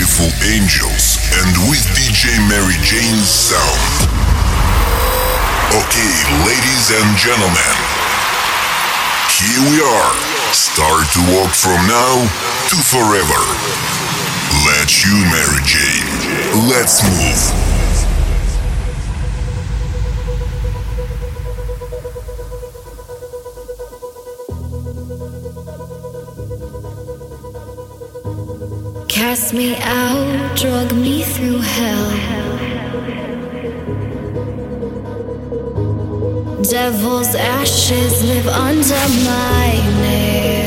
beautiful angels and with DJ Mary Jane's sound. Okay, ladies and gentlemen, here we are. Start to walk from now to forever. Let's you, Mary Jane. Let's move. Cast me out, drug me through hell. Devil's ashes live under my nails.